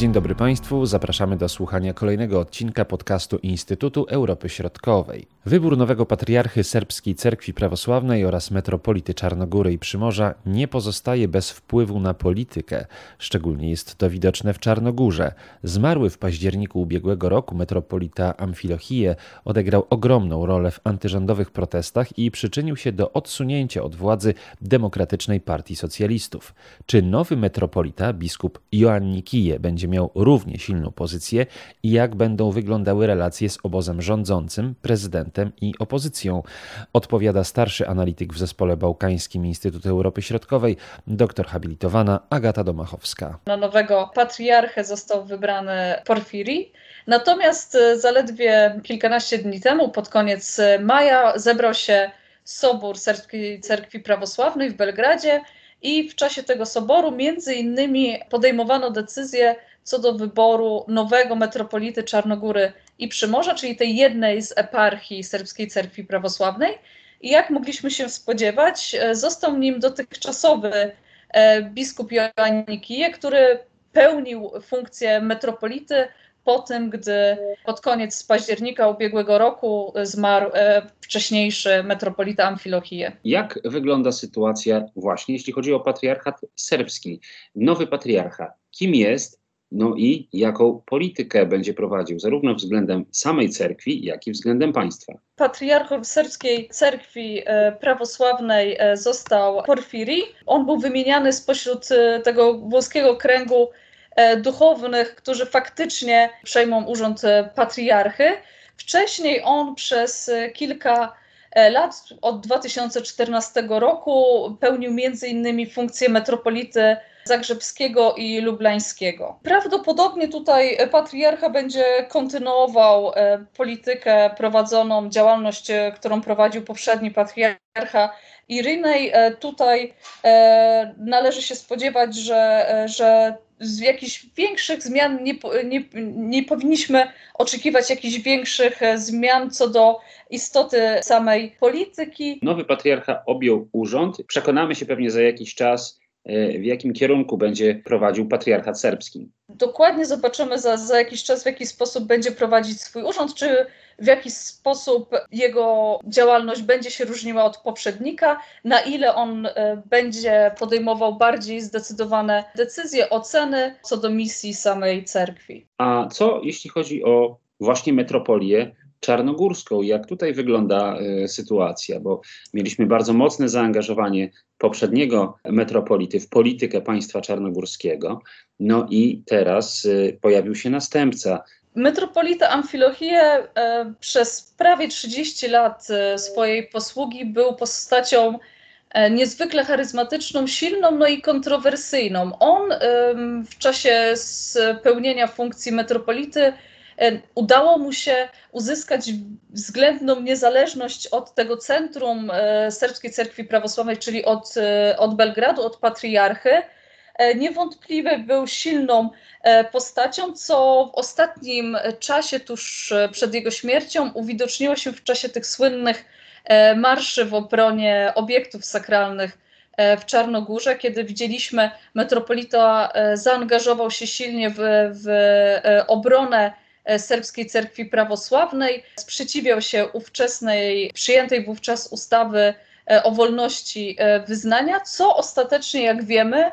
Dzień dobry Państwu, zapraszamy do słuchania kolejnego odcinka podcastu Instytutu Europy Środkowej. Wybór nowego patriarchy serbskiej cerkwi prawosławnej oraz metropolity Czarnogóry i Przymorza nie pozostaje bez wpływu na politykę. Szczególnie jest to widoczne w Czarnogórze. Zmarły w październiku ubiegłego roku metropolita Amfilohije odegrał ogromną rolę w antyrządowych protestach i przyczynił się do odsunięcia od władzy Demokratycznej Partii Socjalistów. Czy nowy metropolita, biskup Joanni Kije, będzie miał równie silną pozycję i jak będą wyglądały relacje z obozem rządzącym, prezydentem i opozycją, odpowiada starszy analityk w zespole bałkańskim Instytutu Europy Środkowej, doktor habilitowana Agata Domachowska. Na nowego patriarchę został wybrany Porfiri. Natomiast e, zaledwie kilkanaście dni temu, pod koniec maja, zebrał się Sobór Serbskiej Cerkwi Prawosławnej w Belgradzie i w czasie tego soboru między innymi podejmowano decyzję co do wyboru nowego metropolity Czarnogóry i Przymorza, czyli tej jednej z eparchii Serbskiej Cerkwi Prawosławnej. I jak mogliśmy się spodziewać, e, został nim dotychczasowy e, biskup Joanni Kije, który pełnił funkcję metropolity po tym, gdy pod koniec października ubiegłego roku zmarł e, wcześniejszy metropolita Amfilohije. Jak wygląda sytuacja właśnie, jeśli chodzi o patriarchat serbski? Nowy patriarcha, kim jest no i jaką politykę będzie prowadził, zarówno względem samej cerkwi, jak i względem państwa. Patriarchą serbskiej cerkwi e, prawosławnej e, został Porfiri. On był wymieniany spośród e, tego włoskiego kręgu duchownych, którzy faktycznie przejmą urząd patriarchy. Wcześniej on przez kilka lat, od 2014 roku, pełnił innymi funkcję metropolity Zagrzebskiego i Lublańskiego. Prawdopodobnie tutaj patriarcha będzie kontynuował e, politykę prowadzoną, działalność, e, którą prowadził poprzedni patriarcha Irynej. E, tutaj należy się spodziewać, że, że z jakichś większych zmian nie, nie, nie powinniśmy oczekiwać jakichś większych zmian co do istoty samej polityki. Nowy patriarcha objął urząd. Przekonamy się pewnie za jakiś czas, E, w jakim kierunku będzie prowadził patriarchat serbski. Dokładnie zobaczymy za, za jakiś czas, w jaki sposób będzie prowadzić swój urząd, czy w jaki sposób jego działalność będzie się różniła od poprzednika, na ile on e, będzie podejmował bardziej zdecydowane decyzje, oceny co do misji samej cerkwi. A co jeśli chodzi o właśnie metropolię? Czarnogórską. Jak tutaj wygląda y, sytuacja? Bo mieliśmy bardzo mocne zaangażowanie poprzedniego metropolity w politykę państwa czarnogórskiego. No i teraz y, pojawił się następca. Metropolita Amfilohije y, przez prawie 30 lat swojej posługi był postacią niezwykle charyzmatyczną, silną, no i kontrowersyjną. On w czasie spełnienia funkcji metropolity E, udało mu się uzyskać względną niezależność od tego centrum e, serbskiej cerkwi prawosławnej, czyli od, e, od Belgradu, od patriarchy. Niewątpliwie był silną postacią, co w ostatnim czasie, tuż przed jego śmiercią, uwidoczniło się w czasie tych słynnych marszy w obronie obiektów sakralnych w Czarnogórze, kiedy widzieliśmy metropolita zaangażował się silnie w, w obronę E, serbskiej cerkwi prawosławnej. Sprzeciwiał się ówczesnej, przyjętej wówczas ustawy e, o wolności e, wyznania, co ostatecznie, jak wiemy,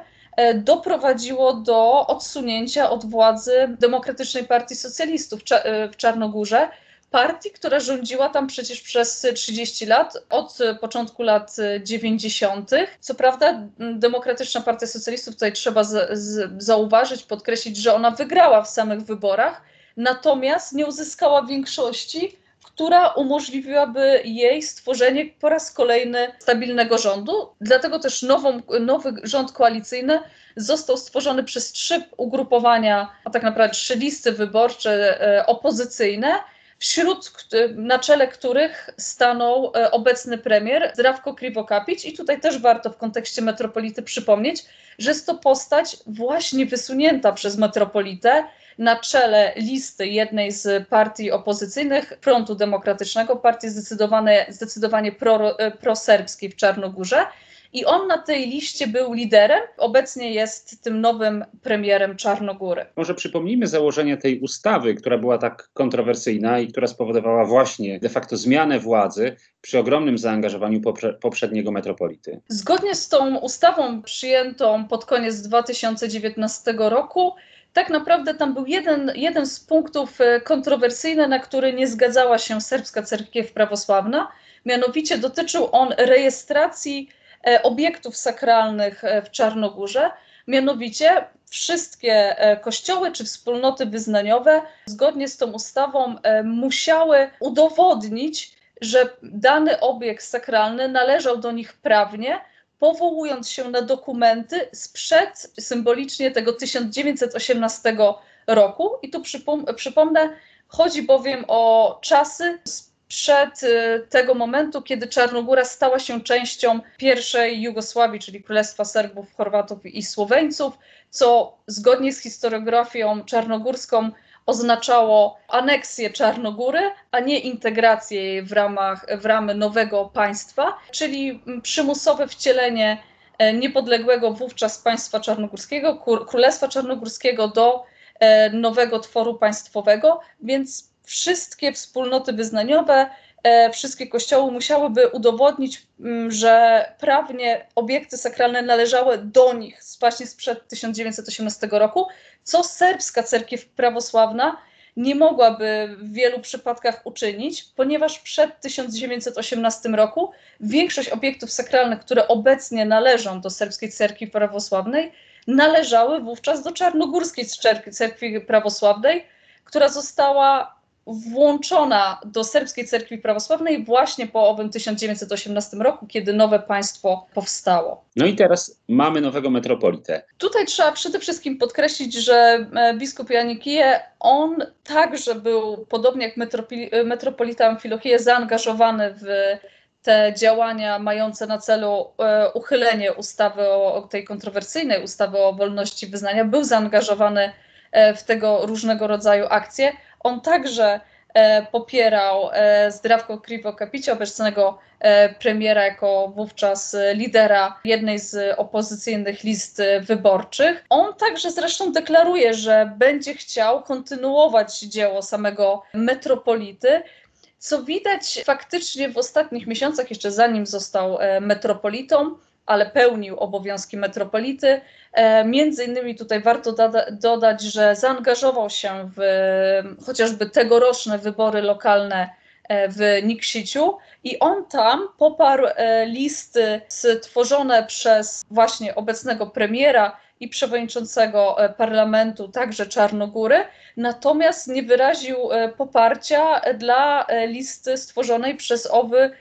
doprowadziło do odsunięcia od władzy Demokratycznej Partii Socjalistów w Czarnogórze. Partii, która rządziła tam przecież przez 30 lat, od początku lat 90. Co prawda, Demokratyczna Partia Socjalistów, tutaj trzeba z, z, zauważyć, podkreślić, że ona wygrała w samych wyborach, natomiast nie uzyskała większości, która umożliwiłaby jej stworzenie po raz kolejny stabilnego rządu. Dlatego też nową, nowy rząd koalicyjny został stworzony przez trzy ugrupowania, a tak naprawdę trzy listy wyborcze e, opozycyjne, wśród na czele których stanął e, obecny premier Zdrawko Krivokapić. I tutaj też warto w kontekście metropolity przypomnieć, że jest to postać właśnie wysunięta przez metropolitę, na czele listy jednej z partii opozycyjnych, Frontu Demokratycznego, partii zdecydowanie, pro, proserbskiej w Czarnogórze. I on na tej liście był liderem. Obecnie jest tym nowym premierem Czarnogóry. Może przypomnijmy założenia tej ustawy, która była tak kontrowersyjna i która spowodowała właśnie de facto zmianę władzy przy ogromnym zaangażowaniu poprzedniego metropolity. Zgodnie z tą ustawą przyjętą pod koniec 2019 roku, tak naprawdę tam był jeden, jeden z punktów e, kontrowersyjny, na który nie zgadzała się serbska cerkiew prawosławna. Mianowicie dotyczył on rejestracji obiektów sakralnych e, w Czarnogórze. Mianowicie wszystkie kościoły czy wspólnoty wyznaniowe zgodnie z tą ustawą musiały udowodnić, że dany obiekt sakralny należał do nich prawnie, powołując się na dokumenty sprzed symbolicznie tego 1918 roku. I tu przypom przypomnę, chodzi bowiem o czasy sprzed y, tego momentu, kiedy Czarnogóra stała się częścią pierwszej Jugosławii, czyli Królestwa Serbów, Chorwatów i Słoweńców, co zgodnie z historiografią czarnogórską oznaczało aneksję Czarnogóry, a nie integrację jej w, ramach, w ramy nowego państwa, czyli przymusowe wcielenie e, niepodległego wówczas państwa czarnogórskiego, Królestwa Czarnogórskiego do e, nowego tworu państwowego, więc wszystkie wspólnoty wyznaniowe, e, wszystkie kościoły musiałyby udowodnić, że prawnie obiekty sakralne należały do nich właśnie sprzed 1918 roku, co serbska cerkiew prawosławna nie mogłaby w wielu przypadkach uczynić, ponieważ przed 1918 roku większość obiektów sakralnych, które obecnie należą do serbskiej cerkwi prawosławnej, należały wówczas do czarnogórskiej cerkwi prawosławnej, która została włączona do serbskiej cerkwi prawosławnej właśnie po owym 1918 roku, kiedy nowe państwo powstało. No i teraz mamy nowego metropolitę. Tutaj trzeba przede wszystkim podkreślić, że e, biskup Janikije, on także był, podobnie jak metropolita Amfilohije, zaangażowany w te działania mające na celu e, uchylenie ustawy o, tej kontrowersyjnej ustawy o wolności wyznania, był zaangażowany e, w tego różnego rodzaju akcje. On także e, popierał e, Zdrawko Krivo Kapicia, obecnego e, premiera jako wówczas lidera jednej z opozycyjnych list wyborczych. On także zresztą deklaruje, że będzie chciał kontynuować dzieło samego metropolity, co widać faktycznie w ostatnich miesiącach, jeszcze zanim został metropolitą, ale pełnił obowiązki metropolity. E, między innymi tutaj warto dodać, że zaangażował się w chociażby tegoroczne wybory lokalne e, w Niksiciu i on tam poparł e, listy stworzone przez właśnie obecnego premiera i przewodniczącego parlamentu, także Czarnogóry, natomiast nie wyraził poparcia dla listy stworzonej przez owy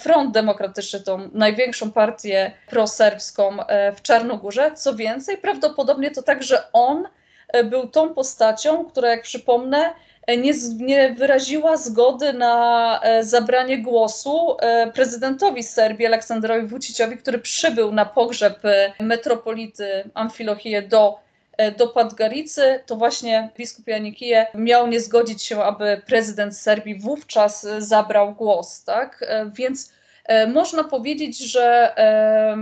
Front Demokratyczny, tą największą partię proserbską e, w Czarnogórze. Co więcej, prawdopodobnie to także on e, był tą postacią, która, jak przypomnę, nie, nie, wyraziła zgody na zabranie głosu prezydentowi Serbii Aleksandrowi Vuciciowi, który przybył na pogrzeb metropolity Amfilohije do E, do Podgoricy, to właśnie biskup Janikije miał nie zgodzić się, aby prezydent Serbii wówczas zabrał głos, tak? E, więc e, można powiedzieć, że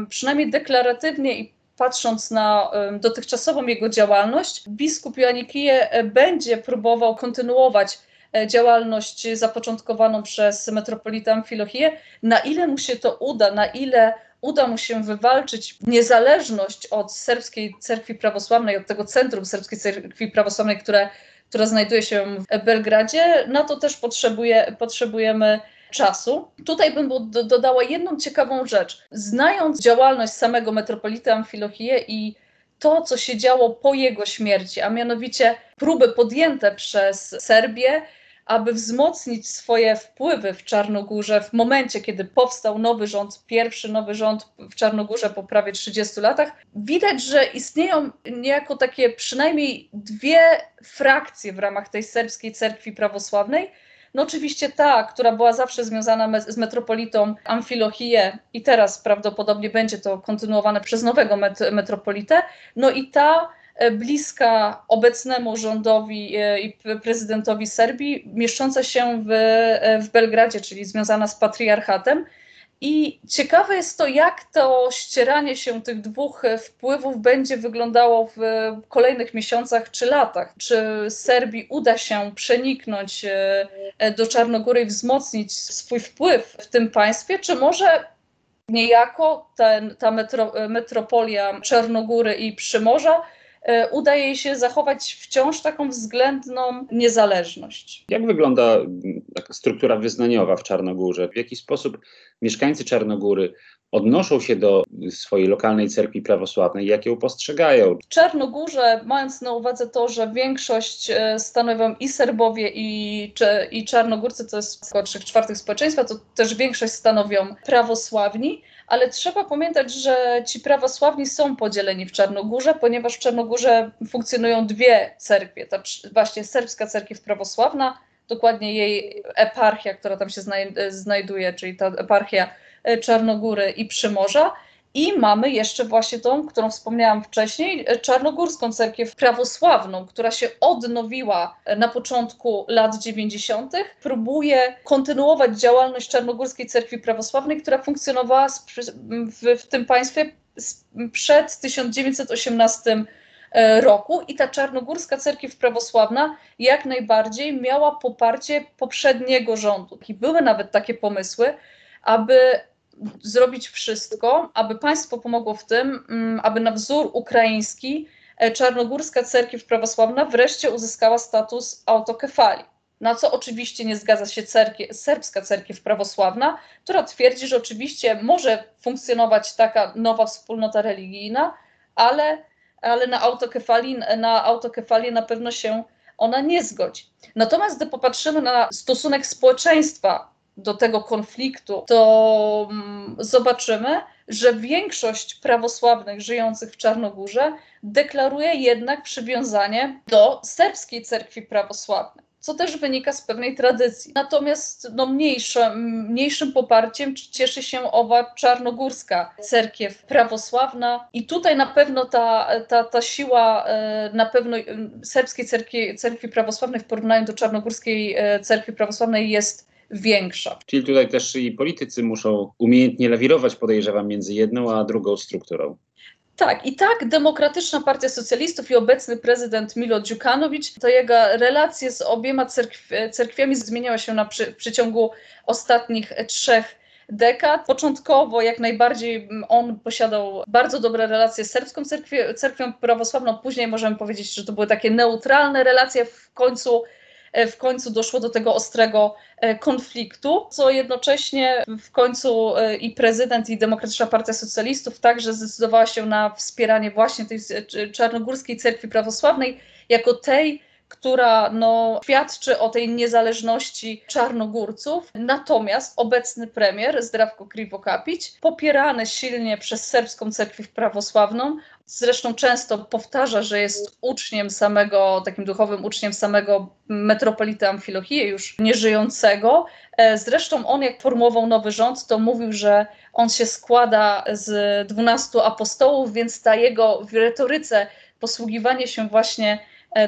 przynajmniej deklaratywnie i patrząc na dotychczasową jego działalność, biskup Janikije będzie próbował kontynuować działalność zapoczątkowaną przez metropolitę Amfilochię. Na ile mu się to uda, na ile uda mu się wywalczyć niezależność od serbskiej cerkwi prawosławnej, od tego centrum serbskiej cerkwi prawosławnej, które, która znajduje się w Belgradzie, na to też potrzebuje, potrzebujemy czasu. Tutaj bym dodała jedną ciekawą rzecz. Znając działalność samego metropolity Amfilohije i to, co się działo po jego śmierci, a mianowicie próby podjęte przez Serbię aby wzmocnić swoje wpływy w Czarnogórze w momencie, kiedy powstał nowy rząd, pierwszy nowy rząd w Czarnogórze po prawie 30 latach, widać, że istnieją niejako takie przynajmniej dwie frakcje w ramach tej serbskiej cerkwi prawosławnej. No oczywiście ta, która była zawsze związana z metropolitą Amfilohije i teraz prawdopodobnie będzie to kontynuowane przez nowego met metropolitę, no i ta, bliska obecnemu rządowi e, i prezydentowi Serbii, mieszcząca się w, e, w Belgradzie, czyli związana z patriarchatem. I ciekawe jest to, jak to ścieranie się tych dwóch wpływów będzie wyglądało w kolejnych miesiącach czy latach. Czy Serbii uda się przeniknąć e, do Czarnogóry i wzmocnić swój wpływ w tym państwie, czy może niejako ten, ta metro, metropolia Czarnogóry i Przymorza E, udaje jej się zachować wciąż taką względną niezależność. Jak wygląda taka struktura wyznaniowa w Czarnogórze? W jaki sposób mieszkańcy Czarnogóry odnoszą się do swojej lokalnej cerkwi prawosławnej, jak ją postrzegają? W Czarnogórze, mając na uwadze to, że większość e, stanowią i Serbowie, i, i Czarnogórcy, to jest około 3 czwartych społeczeństwa, to też większość stanowią prawosławni ale trzeba pamiętać, że ci prawosławni są podzieleni w Czarnogórze, ponieważ w Czarnogórze funkcjonują dwie cerkwie. Ta właśnie serbska cerkiew prawosławna, dokładnie jej eparchia, która tam się znajduje, czyli ta eparchia e, Czarnogóry i Przymorza i mamy jeszcze właśnie tą, którą wspomniałam wcześniej, czarnogórską cerkiew prawosławną, która się odnowiła na początku lat 90. Próbuje kontynuować działalność czarnogórskiej cerkwi prawosławnej, która funkcjonowała w, w tym państwie przed 1918 e, roku i ta czarnogórska cerkiew prawosławna jak najbardziej miała poparcie poprzedniego rządu. I były nawet takie pomysły, aby zrobić wszystko, aby państwo pomogło w tym, mm, aby na wzór ukraiński e, czarnogórska cerkiew prawosławna wreszcie uzyskała status autokefali. Na co oczywiście nie zgadza się cerkie, serbska cerkiew prawosławna, która twierdzi, że oczywiście może funkcjonować taka nowa wspólnota religijna, ale, ale na, autokefali, na autokefalię na pewno się ona nie zgodzi. Natomiast gdy popatrzymy na stosunek społeczeństwa do tego konfliktu, to mm, zobaczymy, że większość prawosławnych żyjących w Czarnogórze deklaruje jednak przywiązanie do serbskiej cerkwi prawosławnej co też wynika z pewnej tradycji. Natomiast no, mniejsze, mniejszym poparciem cieszy się owa czarnogórska cerkiew prawosławna i tutaj na pewno ta, ta, ta siła e, na pewno serbskiej cerkwi, cerkwi prawosławnej w porównaniu do czarnogórskiej e, cerkwi prawosławnej jest większa. Czyli tutaj też i politycy muszą umiejętnie lawirować, podejrzewam, między jedną a drugą strukturą. Tak, i tak Demokratyczna Partia Socjalistów i obecny prezydent Milo Djukanovic, to jego relacje z obiema cerkw cerkwiami zmieniały się na przy, w przeciągu ostatnich trzech dekad. Początkowo jak najbardziej on posiadał bardzo dobre relacje z serbską cerkwią, cerkwią prawosławną, później możemy powiedzieć, że to były takie neutralne relacje, w końcu w końcu doszło do tego ostrego e, konfliktu, co jednocześnie w końcu e, i prezydent, i Demokratyczna Partia Socjalistów także zdecydowała się na wspieranie właśnie tej czarnogórskiej cerkwi prawosławnej jako tej, która no, świadczy o tej niezależności Czarnogórców. Natomiast obecny premier Zdrawko Krivokapić, popierany silnie przez serbską cerkiew prawosławną, zresztą często powtarza, że jest uczniem samego, takim duchowym uczniem samego metropolity Amfilohije, już nieżyjącego. E, zresztą on, jak formułował nowy rząd, to mówił, że on się składa z dwunastu apostołów, więc ta jego w retoryce posługiwanie się właśnie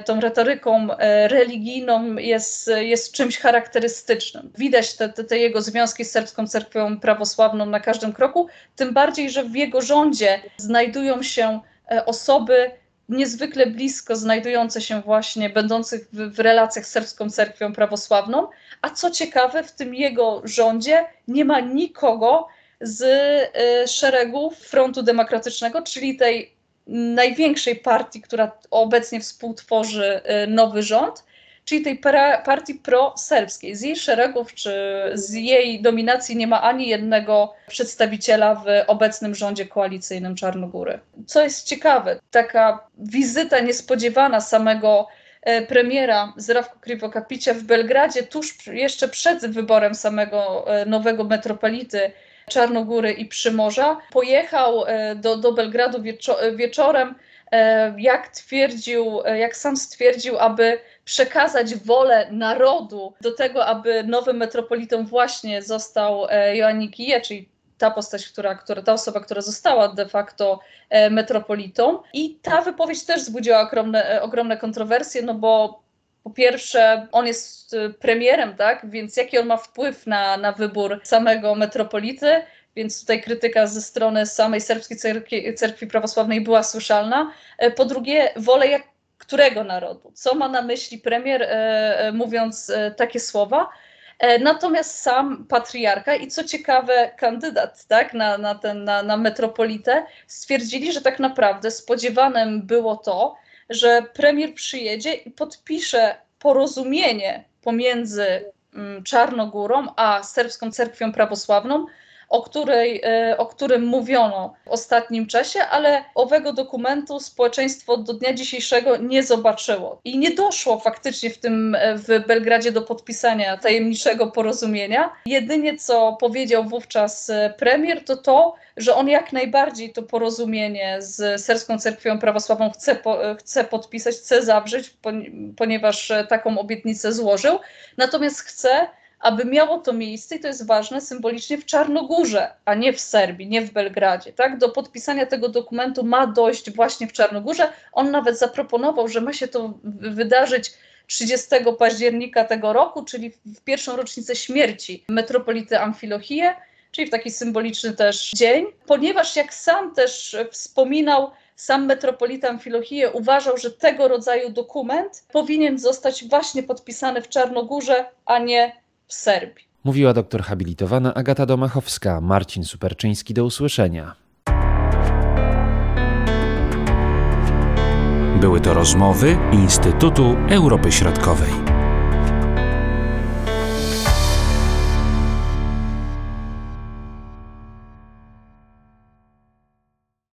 tą retoryką e, religijną jest, jest czymś charakterystycznym. Widać te, te, te, jego związki z serbską cerkwią prawosławną na każdym kroku, tym bardziej, że w jego rządzie znajdują się e, osoby niezwykle blisko znajdujące się właśnie, będących w, w relacjach z serbską cerkwią prawosławną, a co ciekawe, w tym jego rządzie nie ma nikogo z y, szeregów Frontu Demokratycznego, czyli tej największej partii, która obecnie współtworzy y, nowy rząd, czyli tej partii proserbskiej. Z jej szeregów czy z jej dominacji nie ma ani jednego przedstawiciela w obecnym rządzie koalicyjnym Czarnogóry. Co jest ciekawe, taka wizyta niespodziewana samego e, premiera Zdrawko Krivokapicia w Belgradzie tuż jeszcze przed wyborem samego e, nowego metropolity Czarnogóry i Przymorza. Pojechał e, do, do Belgradu wieczo wieczorem, e, jak twierdził, e, jak sam stwierdził, aby przekazać wolę narodu do tego, aby nowym metropolitą właśnie został Joannik Ije, czyli ta postać, która, która, ta osoba, która została de facto metropolitą. I ta wypowiedź też wzbudziła ogromne, ogromne kontrowersje, no bo po pierwsze, on jest y, premierem, tak? Więc jaki on ma wpływ na, na wybór samego metropolity? więc tutaj krytyka ze strony samej serbskiej cerkwi, cerkwi prawosławnej była słyszalna. Po drugie, wolę jak którego narodu? Co ma na myśli premier, mówiąc takie słowa? E, natomiast sam patriarcha i co ciekawe, kandydat tak, na, na, ten, na, na metropolitę stwierdzili, że tak naprawdę spodziewanym było to, że premier przyjedzie i podpisze porozumienie pomiędzy mm, Czarnogórą a serbską cerkwią prawosławną, o, której, e, o którym mówiono w ostatnim czasie, ale owego dokumentu społeczeństwo do dnia dzisiejszego nie zobaczyło. I nie doszło faktycznie w tym e, w Belgradzie do podpisania tajemniczego porozumienia. Jedynie co powiedział wówczas e, premier, to to, że on jak najbardziej to porozumienie z Serbską Cerkwią Prawosławną chce, po, chce podpisać, chce zawrzeć, ponieważ taką obietnicę złożył. Natomiast chce, aby miało to miejsce, i to jest ważne, symbolicznie w Czarnogórze, a nie w Serbii, nie w Belgradzie. Tak? Do podpisania tego dokumentu ma dojść właśnie w Czarnogórze. On nawet zaproponował, że ma się to wydarzyć 30 października tego roku, czyli w pierwszą rocznicę śmierci metropolity Amfilohije, czyli w taki symboliczny też dzień, ponieważ jak sam też wspominał, sam metropolita Amfilohije uważał, że tego rodzaju dokument powinien zostać właśnie podpisany w Czarnogórze, a nie w Serbii. Mówiła doktor habilitowana Agata Domachowska. Marcin Superczyński do usłyszenia. Były to rozmowy Instytutu Europy Środkowej.